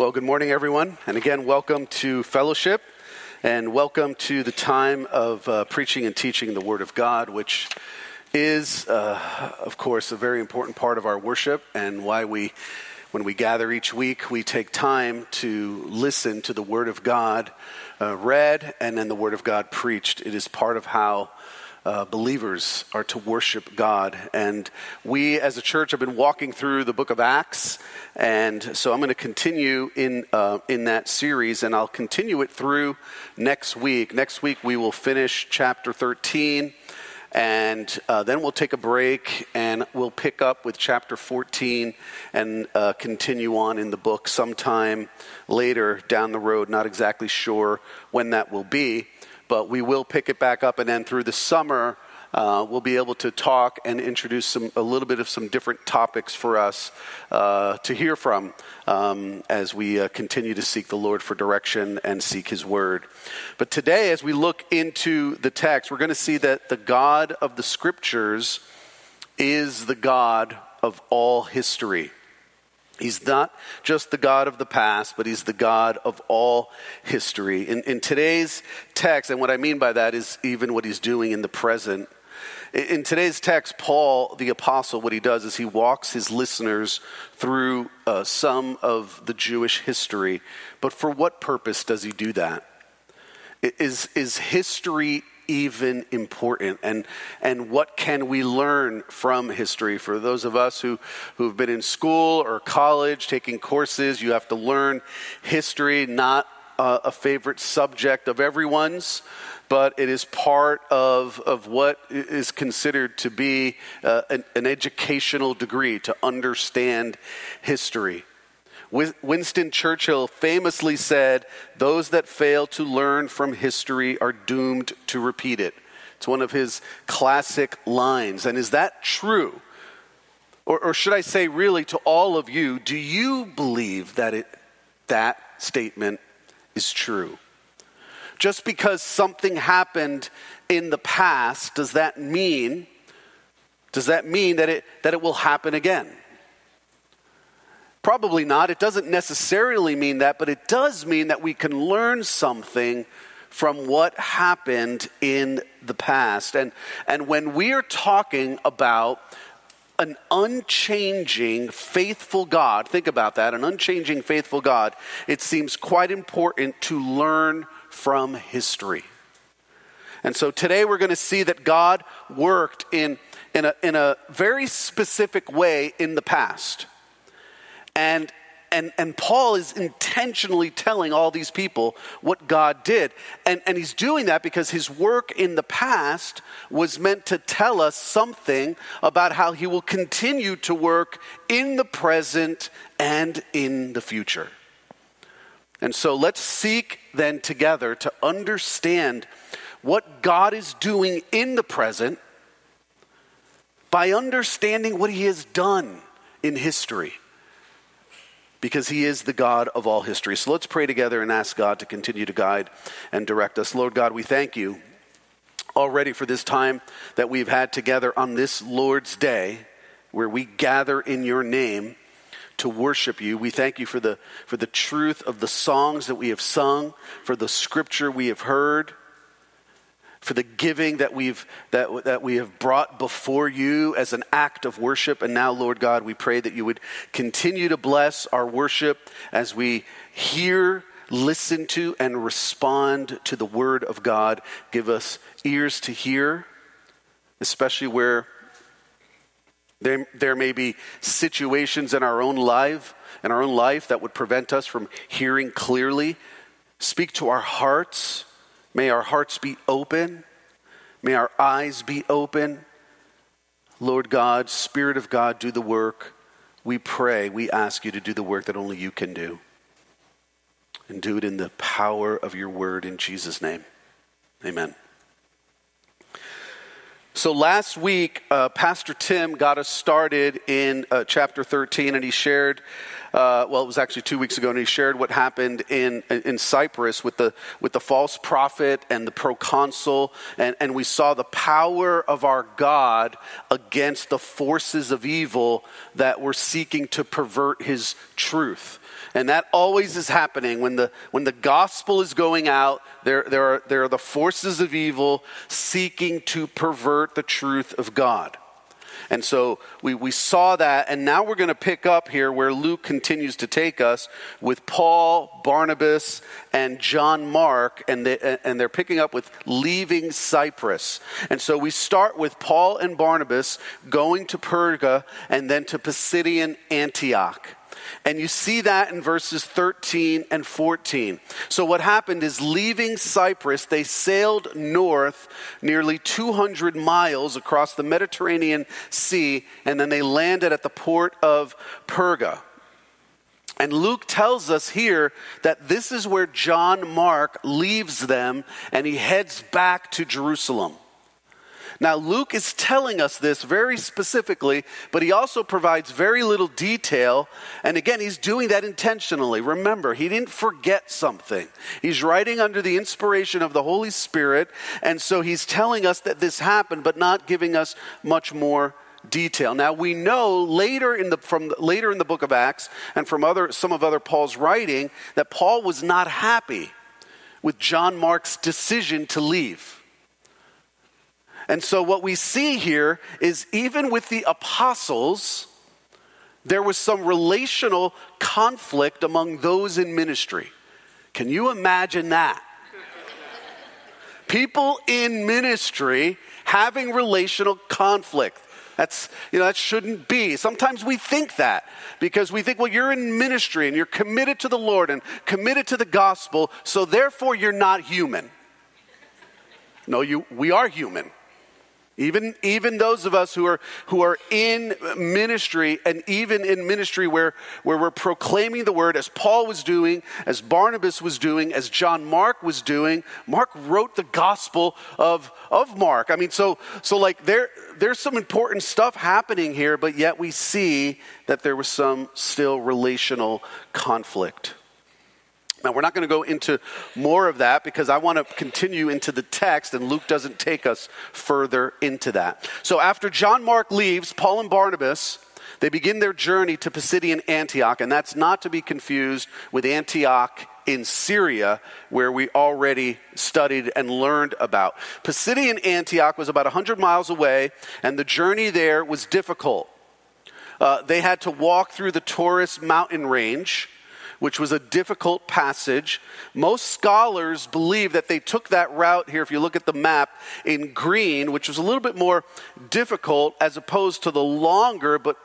Well, good morning, everyone. And again, welcome to fellowship and welcome to the time of uh, preaching and teaching the Word of God, which is, uh, of course, a very important part of our worship and why we, when we gather each week, we take time to listen to the Word of God uh, read and then the Word of God preached. It is part of how uh, believers are to worship God. And we as a church have been walking through the book of Acts. And so I'm going to continue in, uh, in that series, and I'll continue it through next week. Next week, we will finish chapter 13. And uh, then we'll take a break and we'll pick up with chapter 14 and uh, continue on in the book sometime later down the road. Not exactly sure when that will be but we will pick it back up, and then through the summer, uh, we'll be able to talk and introduce some, a little bit of some different topics for us uh, to hear from um, as we uh, continue to seek the Lord for direction and seek His Word. But today, as we look into the text, we're going to see that the God of the Scriptures is the God of all history. He's not just the God of the past, but he's the God of all history. In, in, today's text, and what I mean by that is even what he's doing in the present. In, today's text, Paul, the apostle, what he does is he walks his listeners through uh, some of the Jewish history. But for what purpose does he do that? Is, is history even important and and what can we learn from history for those of us who who've been in school or college taking courses you have to learn history not uh, a favorite subject of everyone's but it is part of, of what is considered to be uh, an, an educational degree to understand history. Winston Churchill famously said, Those that fail to learn from history are doomed to repeat it. It's one of his classic lines. And is that true? Or, or should I say, really, to all of you, do you believe that it, that statement is true? Just because something happened in the past, does that mean, does that mean that it, that it will happen again? Probably not. It doesn't necessarily mean that, but it does mean that we can learn something from what happened in the past. And, and when we are talking about an unchanging, faithful God, think about that, an unchanging, faithful God, it seems quite important to learn from history. And so today we're going to see that God worked in, in, a, in a very specific way in the past. And and, and Paul is intentionally telling all these people what God did. And, and he's doing that because his work in the past was meant to tell us something about how he will continue to work in the present and in the future. And so let's seek then together to understand what God is doing in the present by understanding what he has done in history because he is the God of all history. So let's pray together and ask God to continue to guide and direct us. Lord God, we thank you already for this time that we've had together on this Lord's day where we gather in your name to worship you. We thank you for the, for the truth of the songs that we have sung, for the scripture we have heard for the giving that we've that, that we have brought before you as an act of worship. And now lord god we pray that you would continue to bless our worship as we hear listen to and respond to the word of god. Give us ears to hear especially where there, there may be situations in our own life in our own life that would prevent us from hearing clearly. Speak to our hearts May our hearts be open. May our eyes be open. Lord God, Spirit of God, do the work. We pray, we ask you to do the work that only you can do. And do it in the power of your word in Jesus' name. Amen. So last week, uh, Pastor Tim got us started in uh, chapter 13, and he shared uh, well, it was actually two weeks ago, and he shared what happened in, in Cyprus with the, with the false prophet and the proconsul, and, and we saw the power of our God against the forces of evil that were seeking to pervert his truth. And that always is happening. When the, when the gospel is going out, there, there, are, there are the forces of evil seeking to pervert the truth of God. And so we, we saw that, and now we're going to pick up here where Luke continues to take us with Paul, Barnabas, and John Mark, and, they, and they're picking up with leaving Cyprus. And so we start with Paul and Barnabas going to Perga and then to Pisidian Antioch. And you see that in verses 13 and 14. So, what happened is leaving Cyprus, they sailed north nearly 200 miles across the Mediterranean Sea, and then they landed at the port of Perga. And Luke tells us here that this is where John Mark leaves them and he heads back to Jerusalem. Now, Luke is telling us this very specifically, but he also provides very little detail. And again, he's doing that intentionally. Remember, he didn't forget something. He's writing under the inspiration of the Holy Spirit. And so he's telling us that this happened, but not giving us much more detail. Now we know later in the from later in the book of Acts and from other some of other Paul's writing that Paul was not happy with John Mark's decision to leave. And so, what we see here is even with the apostles, there was some relational conflict among those in ministry. Can you imagine that? People in ministry having relational conflict. That's, you know, that shouldn't be. Sometimes we think that because we think, well, you're in ministry and you're committed to the Lord and committed to the gospel, so therefore you're not human. No, you, we are human. Even, even those of us who are, who are in ministry, and even in ministry where, where we're proclaiming the word, as Paul was doing, as Barnabas was doing, as John Mark was doing. Mark wrote the gospel of, of Mark. I mean, so, so like there, there's some important stuff happening here, but yet we see that there was some still relational conflict. Now, we're not going to go into more of that because I want to continue into the text, and Luke doesn't take us further into that. So, after John Mark leaves, Paul and Barnabas, they begin their journey to Pisidian Antioch, and that's not to be confused with Antioch in Syria, where we already studied and learned about. Pisidian Antioch was about 100 miles away, and the journey there was difficult. Uh, they had to walk through the Taurus mountain range which was a difficult passage. Most scholars believe that they took that route here, if you look at the map, in green, which was a little bit more difficult as opposed to the longer but,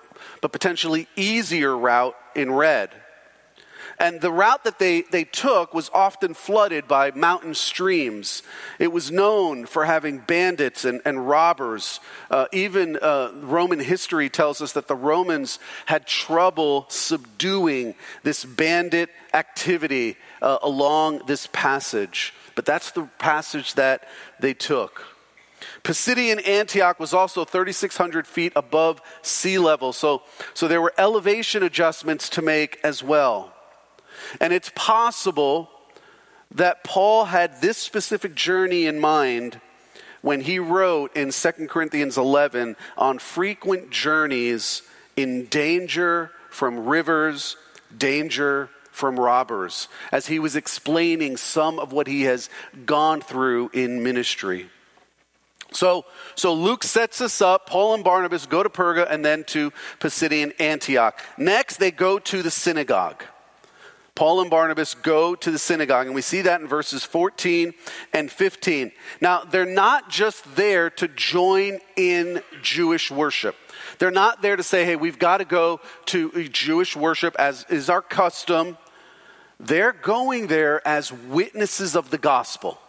but potentially easier route in red. And the route that they, they took was often flooded by mountain streams. It was known for having bandits and, and robbers. Uh, even uh, Roman history tells us that the Romans had trouble subduing this bandit activity uh, along this passage. But that's the passage that they took. Pisidian Antioch was also 3,600 feet above sea level, so, so there were elevation adjustments to make as well. And it's possible that Paul had this specific journey in mind when he wrote in 2 Corinthians 11 on frequent journeys in danger from rivers, danger from robbers, as he was explaining some of what he has gone through in ministry. So, so Luke sets us up. Paul and Barnabas go to Perga and then to Pisidian Antioch. Next, they go to the synagogue. Paul and Barnabas go to the synagogue, and we see that in verses 14 and 15. Now, they're not just there to join in Jewish worship. They're not there to say, hey, we've got to go to Jewish worship as is our custom. They're going there as witnesses of the gospel.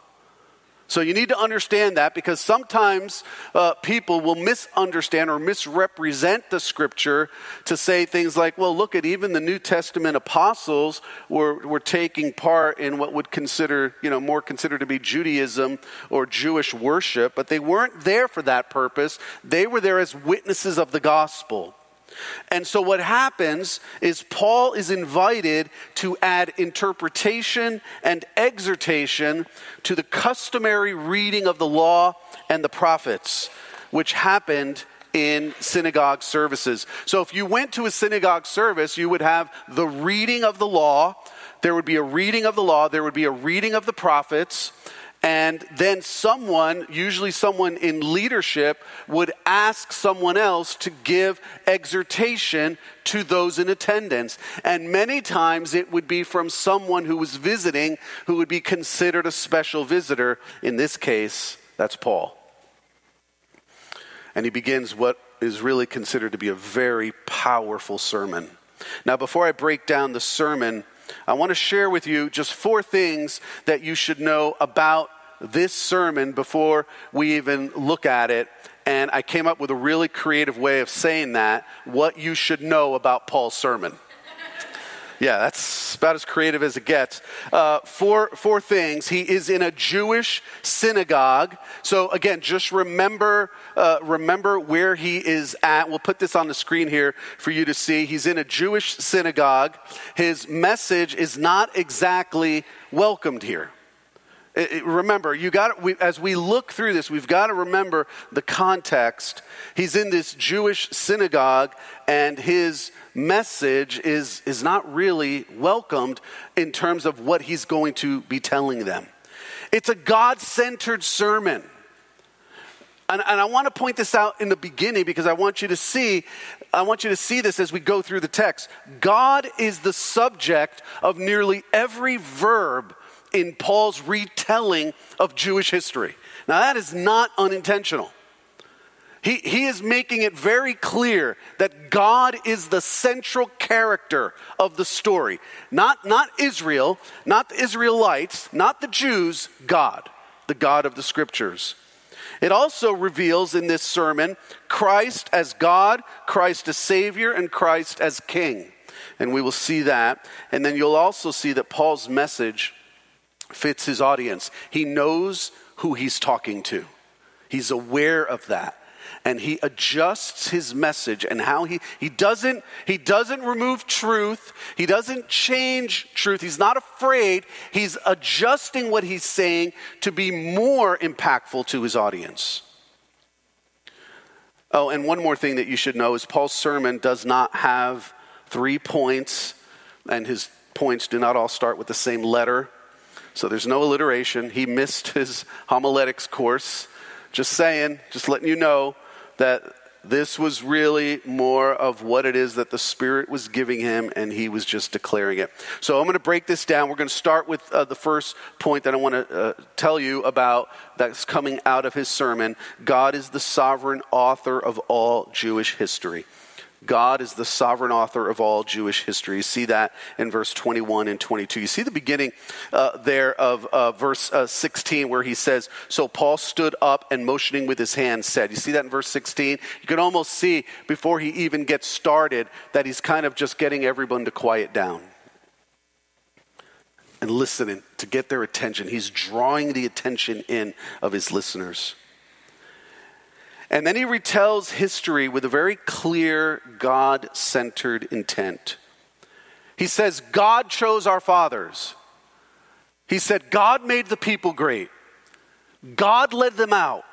So you need to understand that because sometimes uh, people will misunderstand or misrepresent the scripture to say things like, well, look at even the New Testament apostles were, were taking part in what would consider, you know, more considered to be Judaism or Jewish worship, but they weren't there for that purpose. They were there as witnesses of the gospel. And so, what happens is Paul is invited to add interpretation and exhortation to the customary reading of the law and the prophets, which happened in synagogue services. So if you went to a synagogue service, you would have the reading of the law, there would be a reading of the law, there would be a reading of the prophets, and then someone, usually someone in leadership, would ask someone else to give exhortation to those in attendance. And many times it would be from someone who was visiting, who would be considered a special visitor. In this case, that's Paul. And he begins what is really considered to be a very powerful sermon. Now, before I break down the sermon, I want to share with you just four things that you should know about this sermon before we even look at it. And I came up with a really creative way of saying that what you should know about Paul's sermon. Yeah, that's about as creative as it gets. Uh, four, four things. He is in a Jewish synagogue. So again, just remember, uh, remember where he is at. We'll put this on the screen here for you to see. He's in a Jewish synagogue. His message is not exactly welcomed here. Remember, you got we, as we look through this, we've got to remember the context. He's in this Jewish synagogue, and his message is, is not really welcomed in terms of what he's going to be telling them. It's a God centered sermon. And, and, I want to point this out in the beginning because I want you to see, I want you to see this as we go through the text. God is the subject of nearly every verb in Paul's retelling of Jewish history. Now, that is not unintentional. He, he is making it very clear that God is the central character of the story. Not, not Israel, not the Israelites, not the Jews, God, the God of the scriptures. It also reveals in this sermon Christ as God, Christ as Savior, and Christ as King. And we will see that. And then you'll also see that Paul's message fits his audience. He knows who he's talking to, he's aware of that. And he adjusts his message and how he, he doesn't he doesn't remove truth. He doesn't change truth. He's not afraid. He's adjusting what he's saying to be more impactful to his audience. Oh, and one more thing that you should know is Paul's sermon does not have three points, and his points do not all start with the same letter. So there's no alliteration. He missed his homiletics course. Just saying, just letting you know that this was really more of what it is that the Spirit was giving him, and he was just declaring it. So I'm going to break this down. We're going to start with uh, the first point that I want to uh, tell you about that's coming out of his sermon God is the sovereign author of all Jewish history. God is the sovereign author of all Jewish history. You see that in verse 21 and 22. You see the beginning uh, there of uh, verse uh, 16 where he says, So Paul stood up and motioning with his hand said, You see that in verse 16? You can almost see before he even gets started that he's kind of just getting everyone to quiet down and listening to get their attention. He's drawing the attention in of his listeners. And then he retells history with a very clear God centered intent. He says, God chose our fathers. He said, God made the people great. God led them out.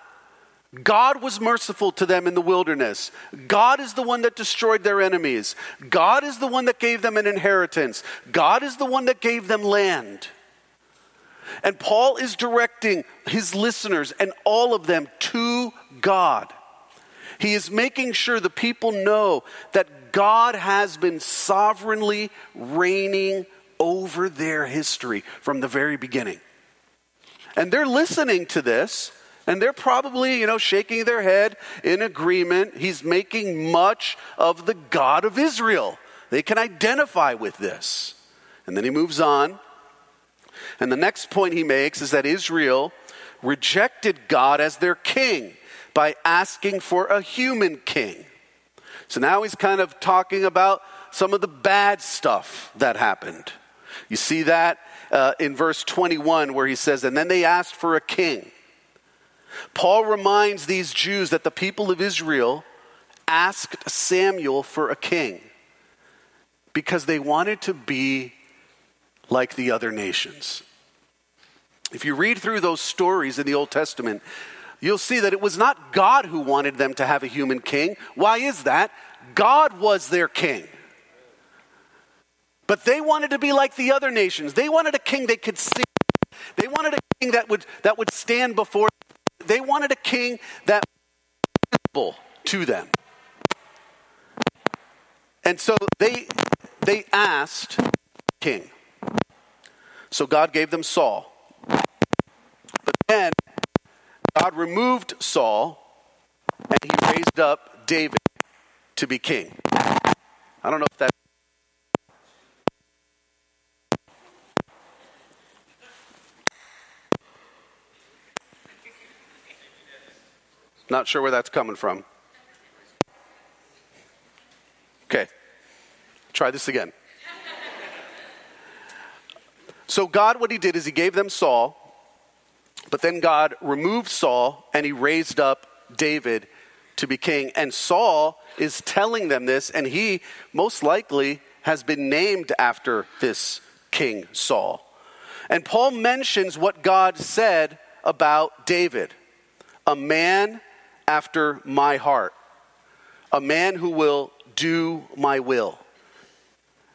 God was merciful to them in the wilderness. God is the one that destroyed their enemies. God is the one that gave them an inheritance. God is the one that gave them land. And Paul is directing his listeners and all of them to God. He is making sure the people know that God has been sovereignly reigning over their history from the very beginning. And they're listening to this. And they're probably, you know, shaking their head in agreement. He's making much of the God of Israel. They can identify with this. And then he moves on and the next point he makes is that Israel rejected God as their king by asking for a human king. So now he's kind of talking about some of the bad stuff that happened. You see that uh, in verse 21 where he says, And then they asked for a king. Paul reminds these Jews that the people of Israel asked Samuel for a king because they wanted to be like the other nations. If you read through those stories in the Old Testament, you'll see that it was not God who wanted them to have a human king. Why is that? God was their king. But they wanted to be like the other nations. They wanted a king they could see. They wanted a king that would, that would stand before. They wanted a king that was to them. And so they, they asked king. So God gave them Saul. But then God removed Saul and he raised up David to be king. I don't know if that Not sure where that's coming from. Okay, try this again. So, God, what He did is He gave them Saul, but then God removed Saul and He raised up David to be king. And Saul is telling them this, and he most likely has been named after this king, Saul. And Paul mentions what God said about David a man after my heart, a man who will do my will.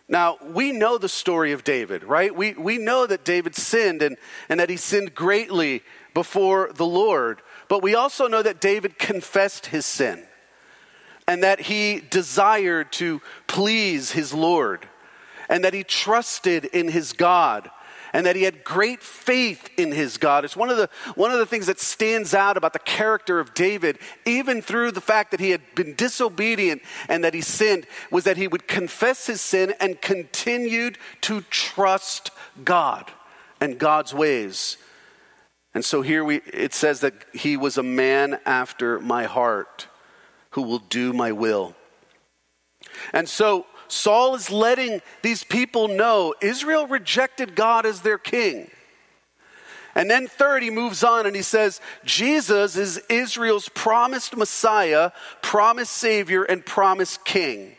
Now, we know the story of David, right? We, we know that David sinned and, and that he sinned greatly before the Lord. But we also know that David confessed his sin and that he desired to please his Lord and that he trusted in his God and that he had great faith in his God. It's one of the, one of the things that stands out about the character of David, even through the fact that he had been disobedient and that he sinned, was that he would confess his sin and continued to trust God and God's ways. And so here we, it says that he was a man after my heart who will do my will. And so Saul is letting these people know Israel rejected God as their king. And then, third, he moves on and he says, Jesus is Israel's promised Messiah, promised Savior, and promised King.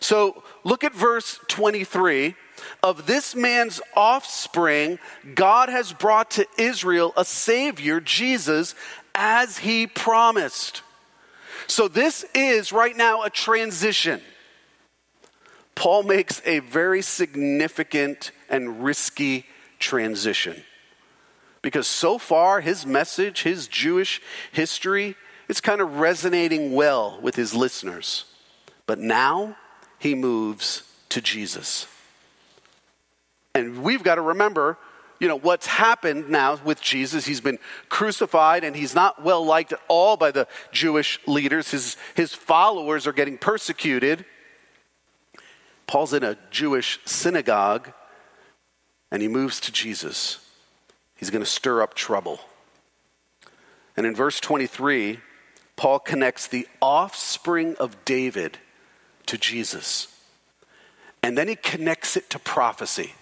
So look at verse 23. Of this man's offspring, God has brought to Israel a Savior, Jesus, as he promised. So this is right now a transition. Paul makes a very significant and risky transition. Because so far, his message, his Jewish history, it's kind of resonating well with his listeners. But now he moves to Jesus. And we've got to remember, you know, what's happened now with Jesus. He's been crucified and he's not well liked at all by the Jewish leaders. His, his followers are getting persecuted. Paul's in a Jewish synagogue and he moves to Jesus. He's going to stir up trouble. And in verse 23, Paul connects the offspring of David to Jesus. And then he connects it to prophecy.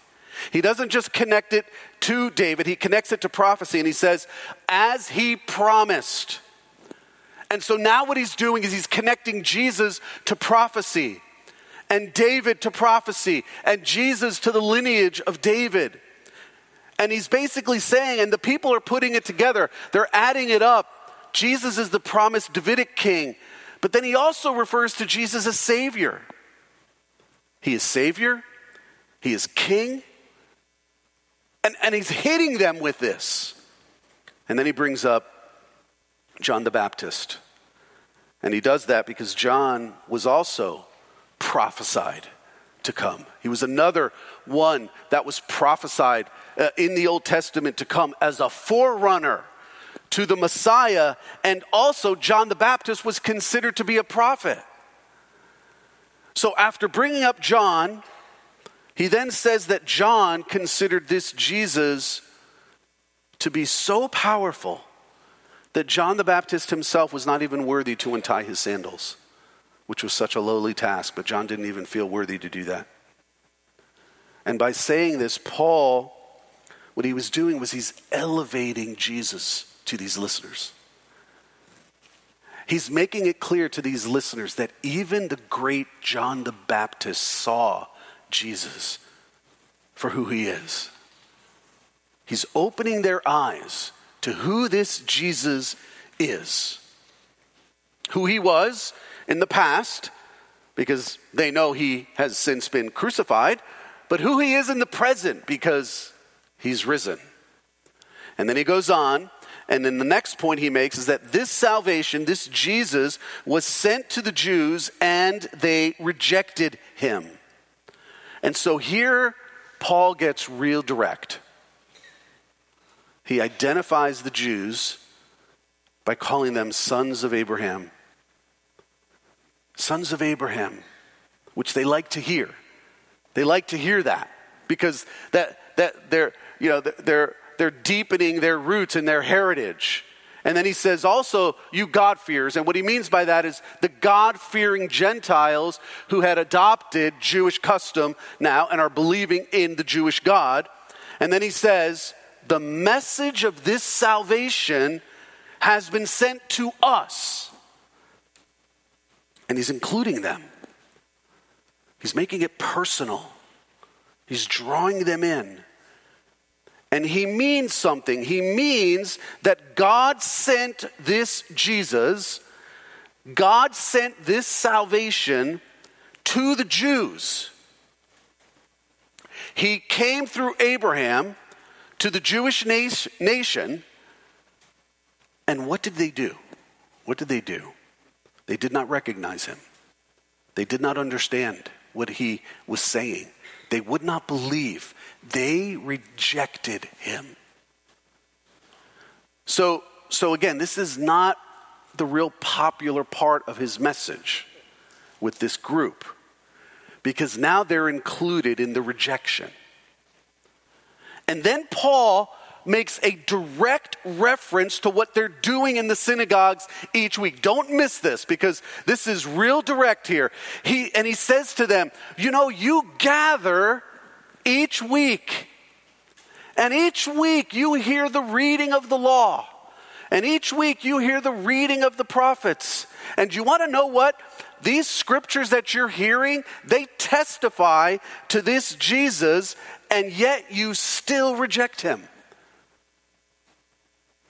He doesn't just connect it to David, he connects it to prophecy and he says, as he promised. And so now what he's doing is he's connecting Jesus to prophecy and David to prophecy and Jesus to the lineage of David. And he's basically saying, and the people are putting it together, they're adding it up. Jesus is the promised Davidic king, but then he also refers to Jesus as Savior. He is Savior, he is King, and, and he's hitting them with this. And then he brings up John the Baptist. And he does that because John was also prophesied to come. He was another one that was prophesied uh, in the Old Testament to come as a forerunner to the Messiah, and also John the Baptist was considered to be a prophet. So, after bringing up John, he then says that John considered this Jesus to be so powerful that John the Baptist himself was not even worthy to untie his sandals which was such a lowly task, but John didn't even feel worthy to do that. And by saying this, Paul, what he was doing was he's elevating Jesus to these listeners. He's making it clear to these listeners that even the great John the Baptist saw Jesus for who he is. He's opening their eyes to who this Jesus is. Who he was in the past, because they know he has since been crucified, but who he is in the present, because he's risen. And then he goes on, and then the next point he makes is that this salvation, this Jesus, was sent to the Jews and they rejected him. And so here, Paul gets real direct. He identifies the Jews by calling them sons of Abraham. Sons of Abraham, which they like to hear. They like to hear that because that, that they're, you know, they're, they're deepening their roots and their heritage. And then he says also, you God-fearers. And what he means by that is the God fearing Gentiles who had adopted Jewish custom now and are believing in the Jewish God. And then he says, the message of this salvation has been sent to us. And he's including them, he's making it personal, he's drawing them in. And he means something. He means that God sent this Jesus, God sent this salvation to the Jews. He came through Abraham to the Jewish nation. And what did they do? What did they do? They did not recognize him. They did not understand what he was saying. They would not believe. They rejected him. So, so again, this is not the real popular part of his message with this group because now they're included in the rejection. And then Paul makes a direct reference to what they're doing in the synagogues each week. Don't miss this because this is real direct here. He and he says to them, "You know, you gather each week. And each week you hear the reading of the law. And each week you hear the reading of the prophets. And you want to know what? These scriptures that you're hearing, they testify to this Jesus, and yet you still reject him.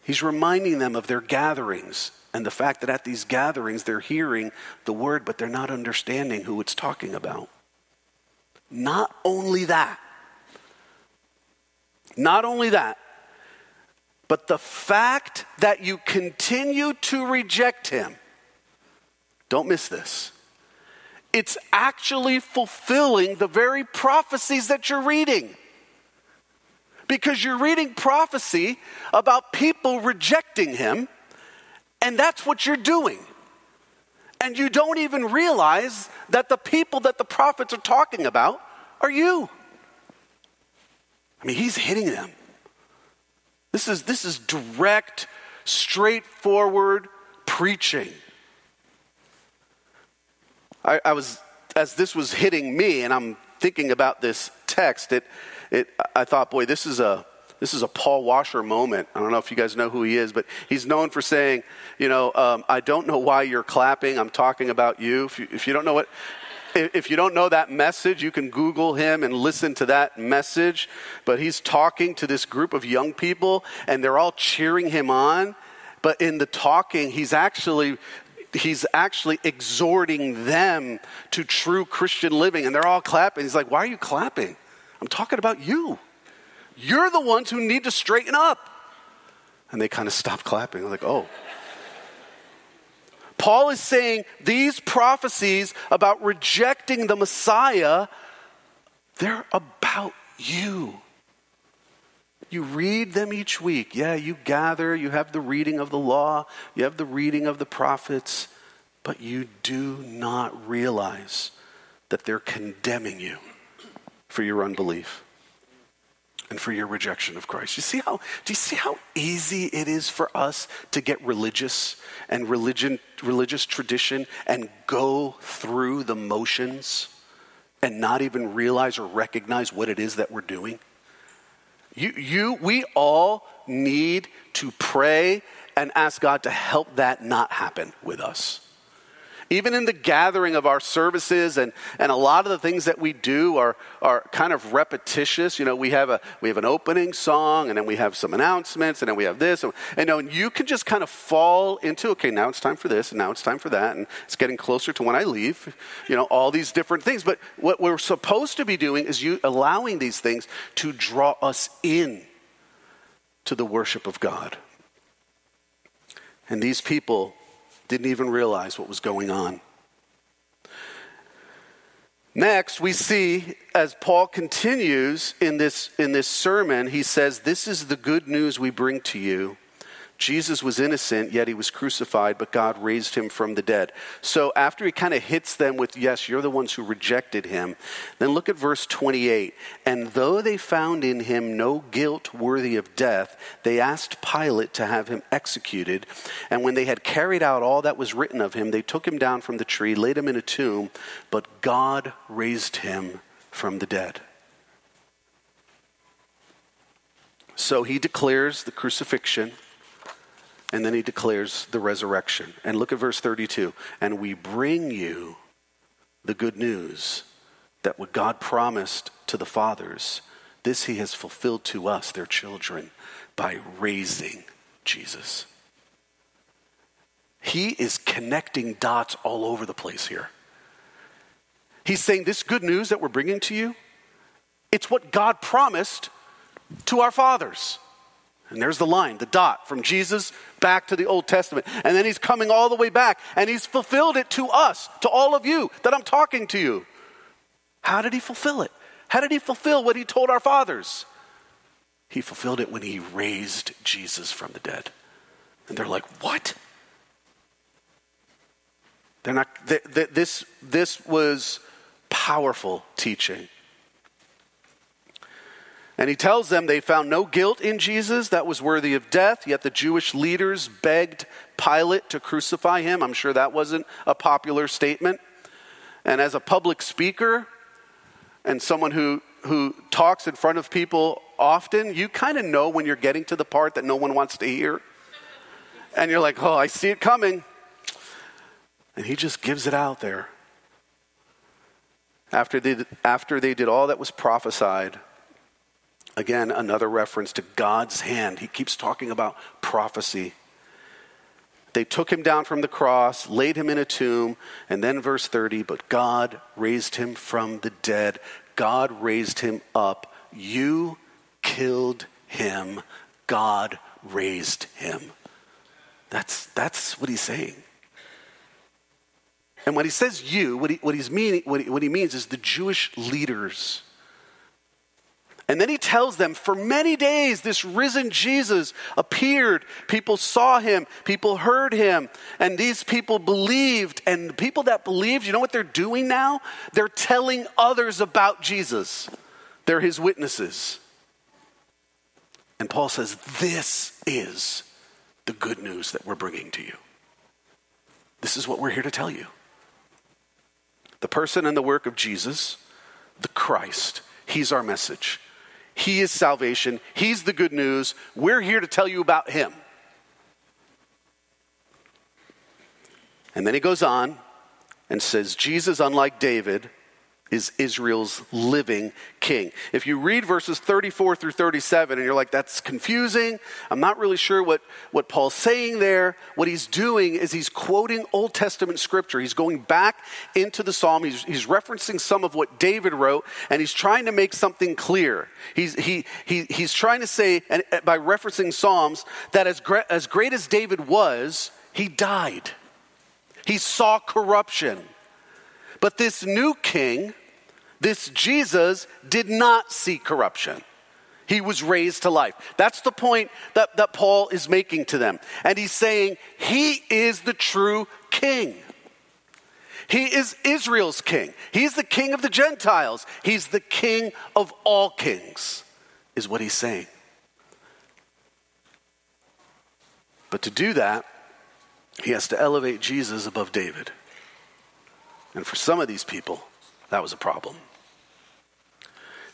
He's reminding them of their gatherings and the fact that at these gatherings they're hearing the word, but they're not understanding who it's talking about. Not only that, not only that, but the fact that you continue to reject him, don't miss this. It's actually fulfilling the very prophecies that you're reading because you're reading prophecy about people rejecting him, and that's what you're doing. And you don't even realize that the people that the prophets are talking about are you. I mean, he's hitting them. This is, this is direct, straightforward preaching. I, I was, as this was hitting me, and I'm thinking about this text, it, it, I thought, boy, this is a this is a Paul Washer moment. I don't know if you guys know who he is, but he's known for saying, you know, um, I don't know why you're clapping. I'm talking about you. If you, if you don't know what, if you don't know that message, you can Google him and listen to that message. But he's talking to this group of young people, and they're all cheering him on. But in the talking, he's actually he's actually exhorting them to true Christian living, and they're all clapping. He's like, "Why are you clapping?" I'm talking about you. You're the ones who need to straighten up. And they kind of stop clapping. I'm like, oh. Paul is saying these prophecies about rejecting the Messiah, they're about you. You read them each week. Yeah, you gather, you have the reading of the law, you have the reading of the prophets, but you do not realize that they're condemning you for your unbelief and for your rejection of Christ. You see how do you see how easy it is for us to get religious and religion religious tradition and go through the motions and not even realize or recognize what it is that we're doing? You you we all need to pray and ask God to help that not happen with us. Even in the gathering of our services and, and a lot of the things that we do are, are kind of repetitious. You know, we have, a, we have an opening song and then we have some announcements and then we have this. And, and, you, you can just kind of fall into, okay, now it's time for this and now it's time for that. And it's getting closer to when I leave. You know, all these different things. But what we're supposed to be doing is you allowing these things to draw us in to the worship of God. And these people didn't even realize what was going on. Next, we see as Paul continues in this, in this sermon, he says, This is the good news we bring to you Jesus was innocent, yet he was crucified, but God raised him from the dead. So after he kind of hits them with, Yes, you're the ones who rejected him, then look at verse 28. And though they found in him no guilt worthy of death, they asked Pilate to have him executed. And when they had carried out all that was written of him, they took him down from the tree, laid him in a tomb, but God raised him from the dead. So he declares the crucifixion and then he declares the resurrection. And look at verse 32. And we bring you the good news that what God promised to the fathers, this he has fulfilled to us, their children, by raising Jesus. He is connecting dots all over the place here. He's saying this good news that we're bringing to you, it's what God promised to our fathers. And there's the line, the dot from Jesus back to the Old Testament. And then he's coming all the way back and he's fulfilled it to us, to all of you that I'm talking to you. How did he fulfill it? How did he fulfill what he told our fathers? He fulfilled it when he raised Jesus from the dead. And they're like, what? They're not, this, this was powerful teaching. And he tells them they found no guilt in Jesus that was worthy of death, yet the Jewish leaders begged Pilate to crucify him. I'm sure that wasn't a popular statement. And as a public speaker and someone who, who talks in front of people often, you kind of know when you're getting to the part that no one wants to hear. And you're like, oh, I see it coming. And he just gives it out there. After they, after they did all that was prophesied, Again, another reference to God's hand. He keeps talking about prophecy. They took him down from the cross, laid him in a tomb, and then verse 30 but God raised him from the dead. God raised him up. You killed him. God raised him. That's, that's what he's saying. And when he says you, what he, what he's meaning, what he, what he means is the Jewish leaders and then he tells them, for many days, this risen Jesus appeared. People saw him, people heard him, and these people believed. And the people that believed, you know what they're doing now? They're telling others about Jesus. They're his witnesses. And Paul says, This is the good news that we're bringing to you. This is what we're here to tell you. The person and the work of Jesus, the Christ, he's our message. He is salvation. He's the good news. We're here to tell you about Him. And then he goes on and says, Jesus, unlike David, is Israel's living king. If you read verses 34 through 37 and you're like, that's confusing, I'm not really sure what, what Paul's saying there, what he's doing is he's quoting Old Testament scripture. He's going back into the psalm, he's, he's referencing some of what David wrote, and he's trying to make something clear. He's, he, he, he's trying to say, and, uh, by referencing Psalms, that as, gra- as great as David was, he died. He saw corruption. But this new king, this Jesus, did not see corruption. He was raised to life. That's the point that, that Paul is making to them. And he's saying, He is the true king. He is Israel's king. He's the king of the Gentiles. He's the king of all kings, is what he's saying. But to do that, he has to elevate Jesus above David. And for some of these people, that was a problem.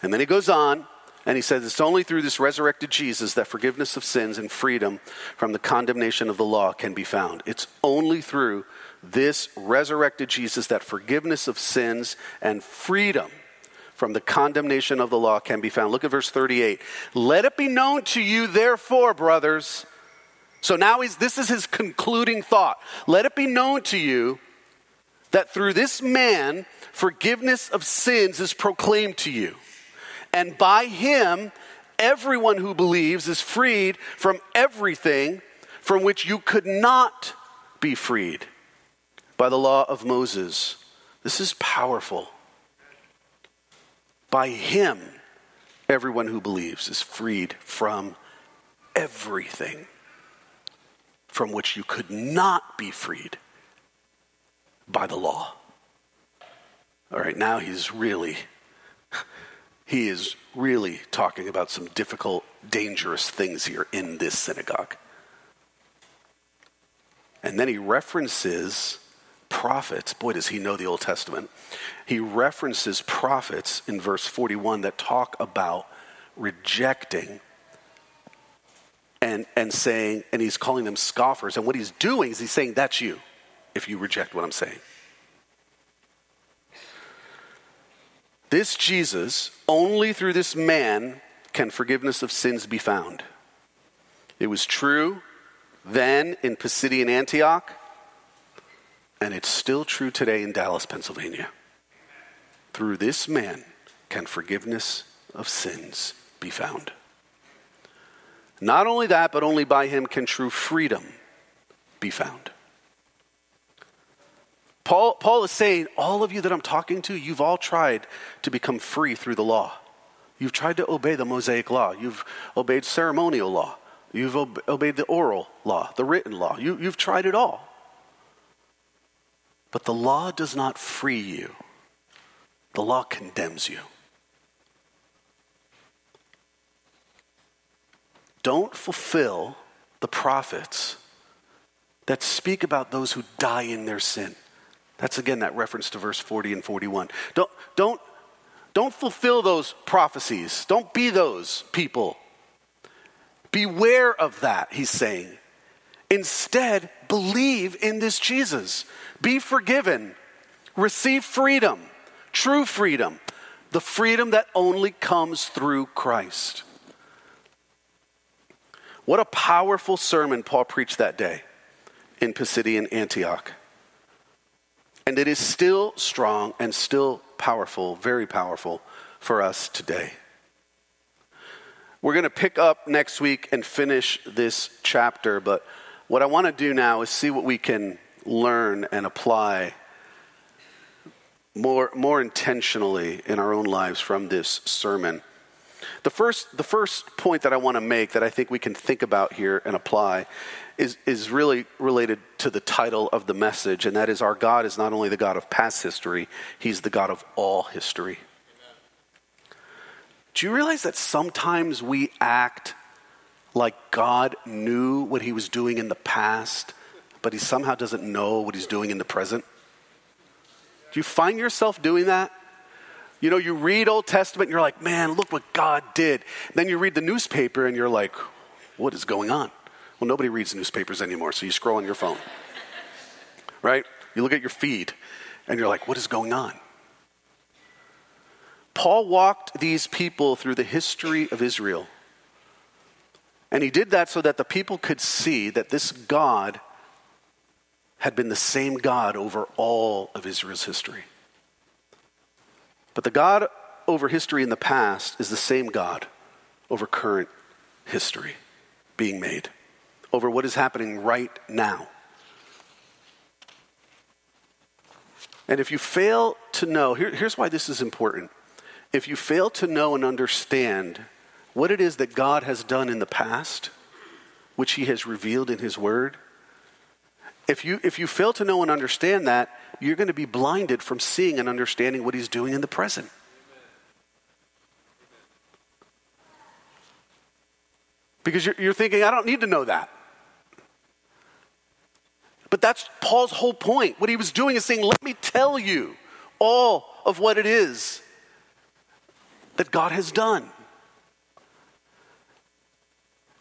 And then he goes on and he says, It's only through this resurrected Jesus that forgiveness of sins and freedom from the condemnation of the law can be found. It's only through this resurrected Jesus that forgiveness of sins and freedom from the condemnation of the law can be found. Look at verse 38. Let it be known to you, therefore, brothers. So now he's, this is his concluding thought. Let it be known to you that through this man, forgiveness of sins is proclaimed to you. And by him, everyone who believes is freed from everything from which you could not be freed by the law of Moses. This is powerful. By him, everyone who believes is freed from everything from which you could not be freed by the law. All right, now he's really, he is really talking about some difficult, dangerous things here in this synagogue. And then he references prophets. Boy, does he know the Old Testament. He references prophets in verse 41 that talk about rejecting and, and saying, and he's calling them scoffers. And what he's doing is he's saying, That's you if you reject what I'm saying. This Jesus, only through this man can forgiveness of sins be found. It was true then in Pisidian Antioch, and it's still true today in Dallas, Pennsylvania. Through this man can forgiveness of sins be found. Not only that, but only by him can true freedom be found. Paul, Paul is saying, all of you that I'm talking to, you've all tried to become free through the law. You've tried to obey the Mosaic law. You've obeyed ceremonial law. You've ob- obeyed the oral law, the written law. You, you've tried it all. But the law does not free you, the law condemns you. Don't fulfill the prophets that speak about those who die in their sin. That's again that reference to verse 40 and 41. Don't, don't, don't fulfill those prophecies. Don't be those people. Beware of that, he's saying. Instead, believe in this Jesus. Be forgiven. Receive freedom, true freedom, the freedom that only comes through Christ. What a powerful sermon Paul preached that day in Pisidian Antioch. And it is still strong and still powerful, very powerful for us today. We're going to pick up next week and finish this chapter, but what I want to do now is see what we can learn and apply more, more intentionally in our own lives from this sermon. The first, the first point that I want to make that I think we can think about here and apply is, is really related to the title of the message, and that is Our God is not only the God of past history, He's the God of all history. Amen. Do you realize that sometimes we act like God knew what He was doing in the past, but He somehow doesn't know what He's doing in the present? Do you find yourself doing that? You know, you read Old Testament and you're like, man, look what God did. Then you read the newspaper and you're like, what is going on? Well, nobody reads newspapers anymore, so you scroll on your phone. right? You look at your feed and you're like, what is going on? Paul walked these people through the history of Israel. And he did that so that the people could see that this God had been the same God over all of Israel's history. But the God over history in the past is the same God over current history being made, over what is happening right now. And if you fail to know, here, here's why this is important. If you fail to know and understand what it is that God has done in the past, which He has revealed in His Word, if you, if you fail to know and understand that, you're going to be blinded from seeing and understanding what he's doing in the present. Because you're, you're thinking, I don't need to know that. But that's Paul's whole point. What he was doing is saying, let me tell you all of what it is that God has done.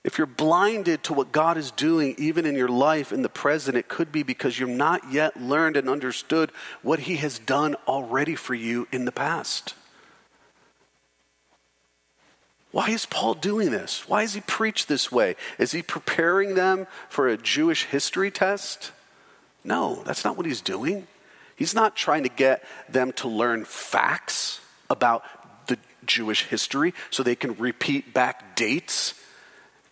if you're blinded to what God is doing, even in your life in the present, it could be because you've not yet learned and understood what He has done already for you in the past. Why is Paul doing this? Why does he preach this way? Is he preparing them for a Jewish history test? No, that's not what he's doing. He's not trying to get them to learn facts about the Jewish history so they can repeat back dates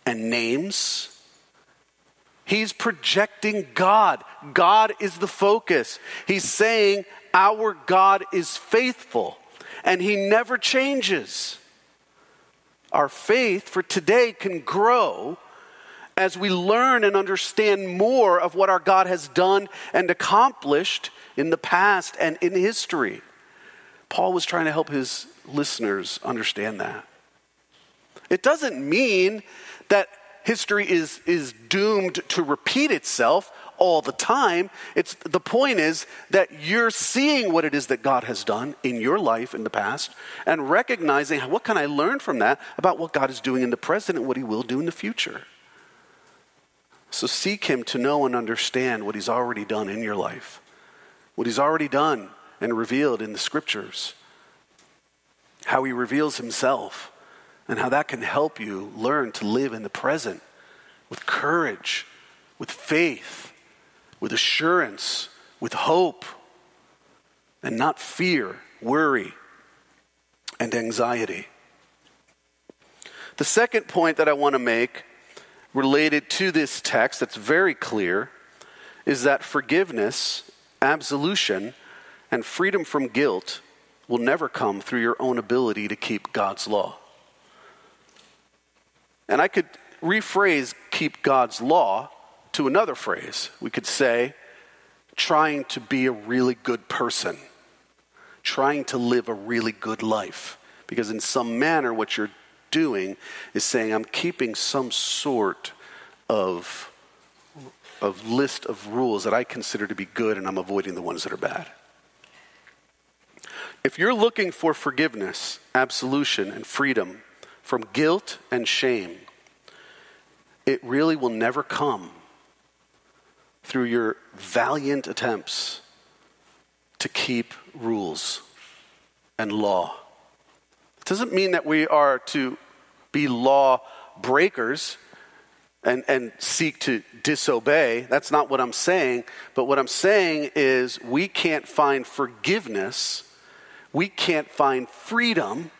and names. He's projecting God. God is the focus. He's saying, Our God is faithful and he never changes. Our faith for today can grow as we learn and understand more of what our God has done and accomplished in the past and in history. Paul was trying to help his listeners understand that. It doesn't mean that history is, is doomed to repeat itself all the time. It's, the point is that you're seeing what it is that God has done in your life in the past and recognizing what can I learn from that about what God is doing in the present and what he will do in the future. So seek him to know and understand what he's already done in your life, what he's already done and revealed in the scriptures, how he reveals himself and how that can help you learn to live in the present with courage, with faith, with assurance, with hope, and not fear, worry, and anxiety. The second point that I want to make related to this text that's very clear is that forgiveness, absolution, and freedom from guilt will never come through your own ability to keep God's law. And I could rephrase keep God's law to another phrase. We could say, trying to be a really good person, trying to live a really good life. Because in some manner, what you're doing is saying, I'm keeping some sort of, of list of rules that I consider to be good, and I'm avoiding the ones that are bad. If you're looking for forgiveness, absolution, and freedom from guilt and shame, it really will never come through your valiant attempts to keep rules and law. Doesn't mean that we are to be law breakers and, and seek to disobey. That's not what I'm saying. But what I'm saying is we can't find forgiveness, we can't find freedom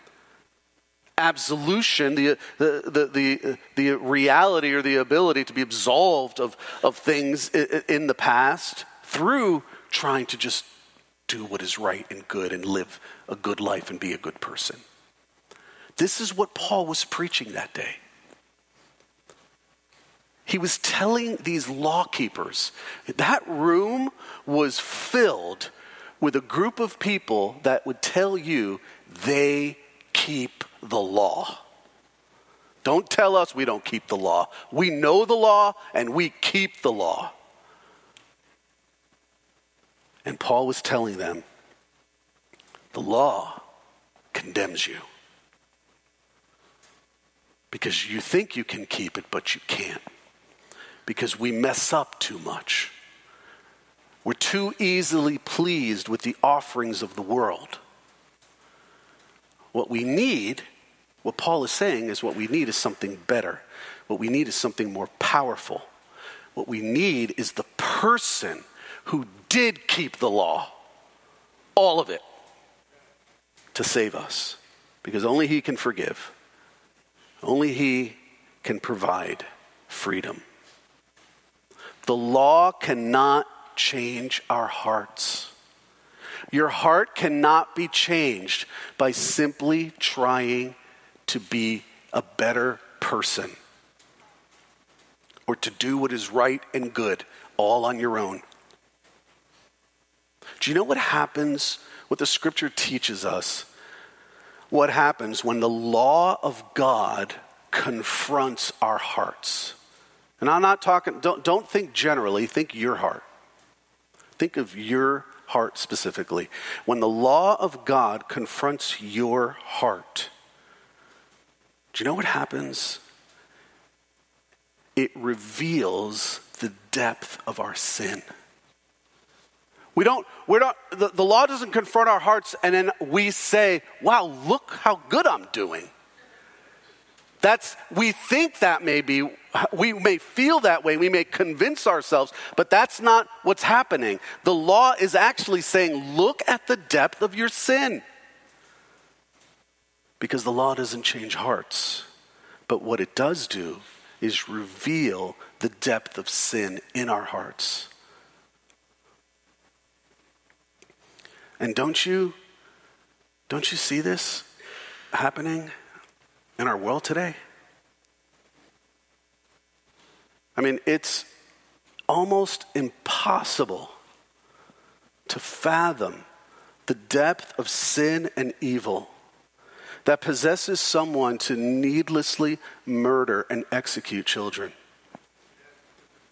absolution, the, the, the, the, the reality or the ability to be absolved of, of things in the past through trying to just do what is right and good and live a good life and be a good person. This is what Paul was preaching that day. He was telling these law keepers that room was filled with a group of people that would tell you they keep the law. Don't tell us we don't keep the law. We know the law and we keep the law. And Paul was telling them the law condemns you because you think you can keep it, but you can't because we mess up too much. We're too easily pleased with the offerings of the world. What we need, what Paul is saying is what we need is something better. What we need is something more powerful. What we need is the person who did keep the law, all of it, to save us. Because only He can forgive, only He can provide freedom. The law cannot change our hearts. Your heart cannot be changed by simply trying to be a better person or to do what is right and good all on your own. Do you know what happens? What the scripture teaches us? What happens when the law of God confronts our hearts? And I'm not talking, don't, don't think generally, think your heart. Think of your heart specifically. When the law of God confronts your heart, do you know what happens? it reveals the depth of our sin. We don't, we're not, the, the law doesn't confront our hearts and then we say, wow, look how good I'm doing. That's, we think that may be, we may feel that way, we may convince ourselves, but that's not what's happening. The law is actually saying, look at the depth of your sin. Because the law doesn't change hearts, but what it does do is reveal the depth of sin in our hearts. And don't you don't you see this happening in our world today? I mean, it's almost impossible to fathom the depth of sin and evil that possesses someone to needlessly murder and execute children.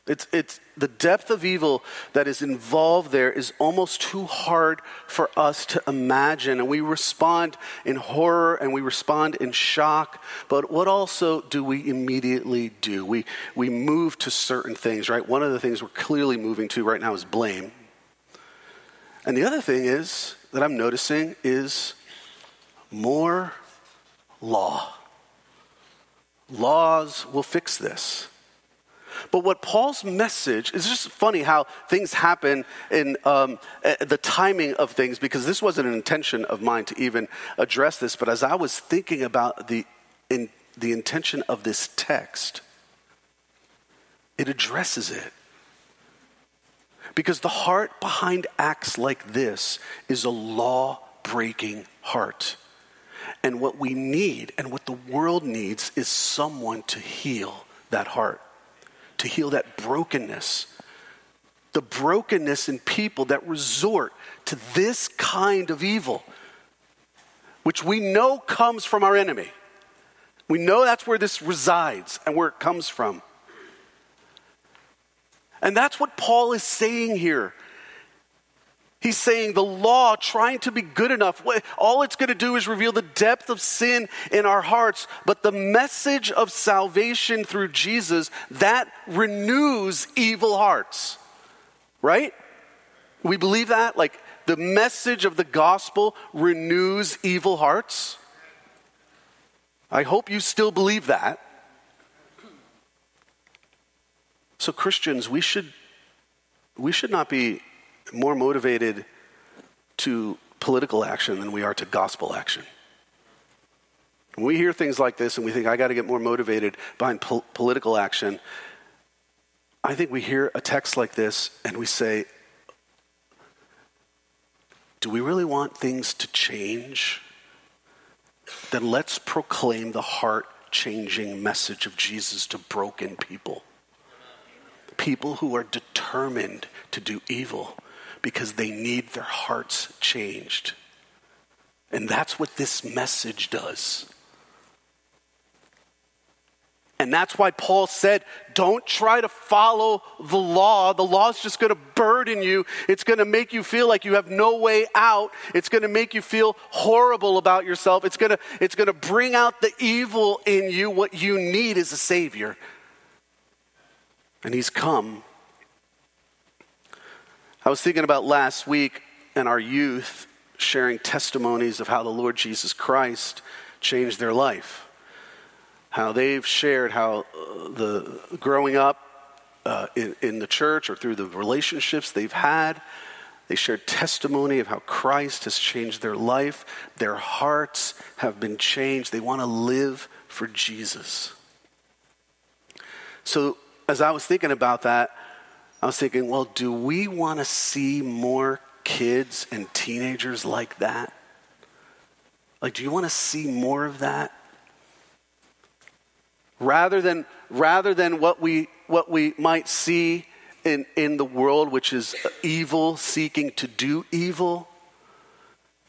It's, it's the depth of evil that is involved there is almost too hard for us to imagine. And we respond in horror and we respond in shock. But what also do we immediately do? We, we move to certain things, right? One of the things we're clearly moving to right now is blame. And the other thing is that I'm noticing is more law. Laws will fix this. But what Paul's message is just funny how things happen in um, eh, the timing of things, because this wasn't an intention of mine to even address this. But as I was thinking about the, in, the intention of this text, it addresses it. Because the heart behind acts like this is a law breaking heart. And what we need and what the world needs is someone to heal that heart, to heal that brokenness. The brokenness in people that resort to this kind of evil, which we know comes from our enemy. We know that's where this resides and where it comes from. And that's what Paul is saying here. He's saying the law, trying to be good enough, all it's going to do is reveal the depth of sin in our hearts. But the message of salvation through Jesus, that renews evil hearts. Right? We believe that? Like the message of the gospel renews evil hearts? I hope you still believe that. So, Christians, we should, we should not be more motivated to political action than we are to gospel action. When we hear things like this and we think, I got to get more motivated behind po- political action, I think we hear a text like this and we say, Do we really want things to change? Then let's proclaim the heart changing message of Jesus to broken people. People who are determined to do evil because they need their hearts changed. And that's what this message does. And that's why Paul said, don't try to follow the law. The law is just going to burden you. It's going to make you feel like you have no way out. It's going to make you feel horrible about yourself. It's going to, it's going to bring out the evil in you. What you need is a Savior. And He's come I was thinking about last week and our youth sharing testimonies of how the Lord Jesus Christ changed their life. How they've shared how uh, the growing up uh, in, in the church or through the relationships they've had, they shared testimony of how Christ has changed their life. Their hearts have been changed. They want to live for Jesus. So, as I was thinking about that, I was thinking, well, do we want to see more kids and teenagers like that? Like, do you want to see more of that? Rather than, rather than what, we, what we might see in, in the world, which is evil, seeking to do evil,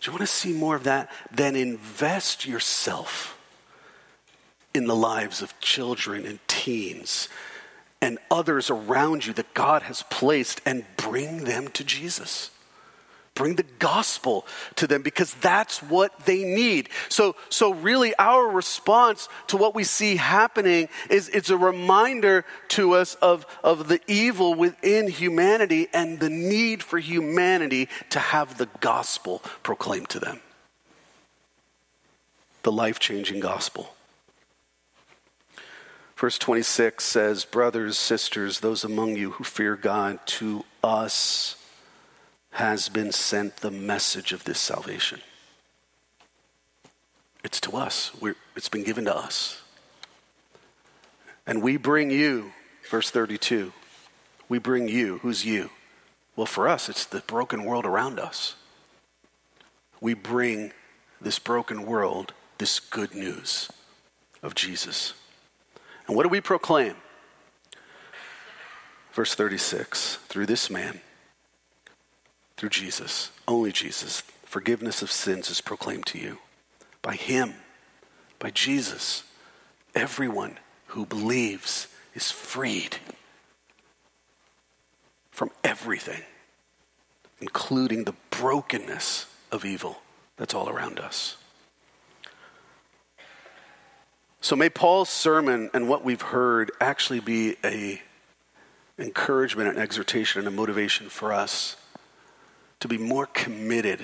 do you want to see more of that? Then invest yourself in the lives of children and teens and others around you that God has placed and bring them to Jesus. bring the gospel to them because that's what they need. So, so really our response to what we see happening is it's a reminder to us of, of the evil within humanity and the need for humanity to have the gospel proclaimed to them. The life changing gospel. Verse 26 says, Brothers, sisters, those among you who fear God, to us has been sent the message of this salvation. It's to us, We're, it's been given to us. And we bring you, verse 32, we bring you. Who's you? Well, for us, it's the broken world around us. We bring this broken world this good news of Jesus. And what do we proclaim? Verse 36 through this man, through Jesus, only Jesus, forgiveness of sins is proclaimed to you. By him, by Jesus, everyone who believes is freed from everything, including the brokenness of evil that's all around us. So may Paul's sermon and what we've heard actually be a encouragement and exhortation and a motivation for us to be more committed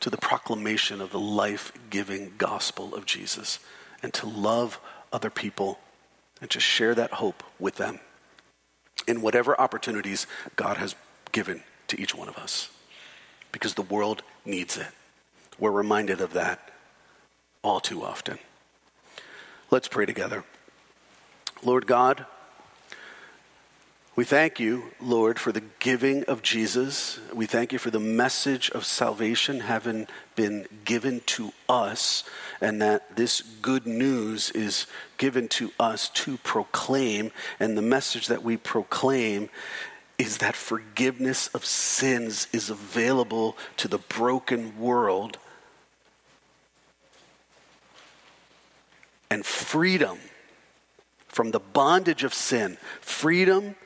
to the proclamation of the life-giving gospel of Jesus and to love other people and to share that hope with them in whatever opportunities God has given to each one of us because the world needs it. We're reminded of that all too often. Let's pray together. Lord God, we thank you, Lord, for the giving of Jesus. We thank you for the message of salvation having been given to us, and that this good news is given to us to proclaim. And the message that we proclaim is that forgiveness of sins is available to the broken world and freedom from the bondage of sin, freedom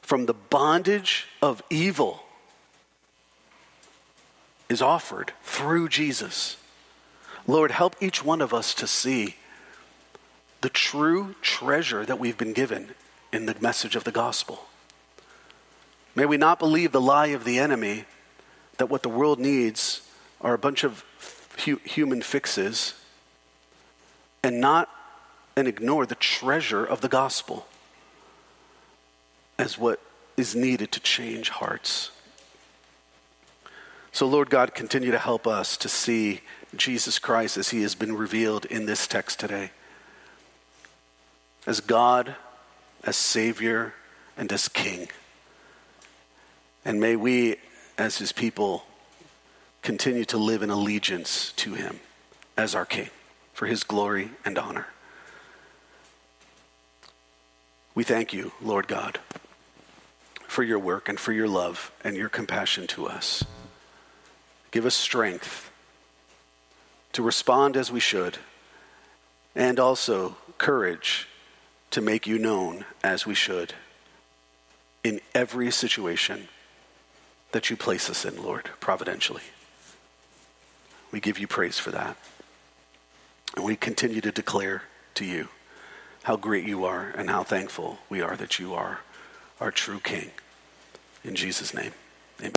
from the bondage of evil is offered through Jesus. Lord, help each one of us to see the true treasure that we've been given in the message of the gospel. May we not believe the lie of the enemy that what the world needs are a bunch of hu- human fixes and not and ignore the treasure of the gospel as what is needed to change hearts. So, Lord God, continue to help us to see Jesus Christ as he has been revealed in this text today as God, as Savior, and as King. And may we, as his people, continue to live in allegiance to him as our King for his glory and honor. We thank you, Lord God, for your work and for your love and your compassion to us. Give us strength to respond as we should, and also courage to make you known as we should in every situation that you place us in, Lord, providentially. We give you praise for that. And we continue to declare to you how great you are and how thankful we are that you are our true King. In Jesus' name, amen.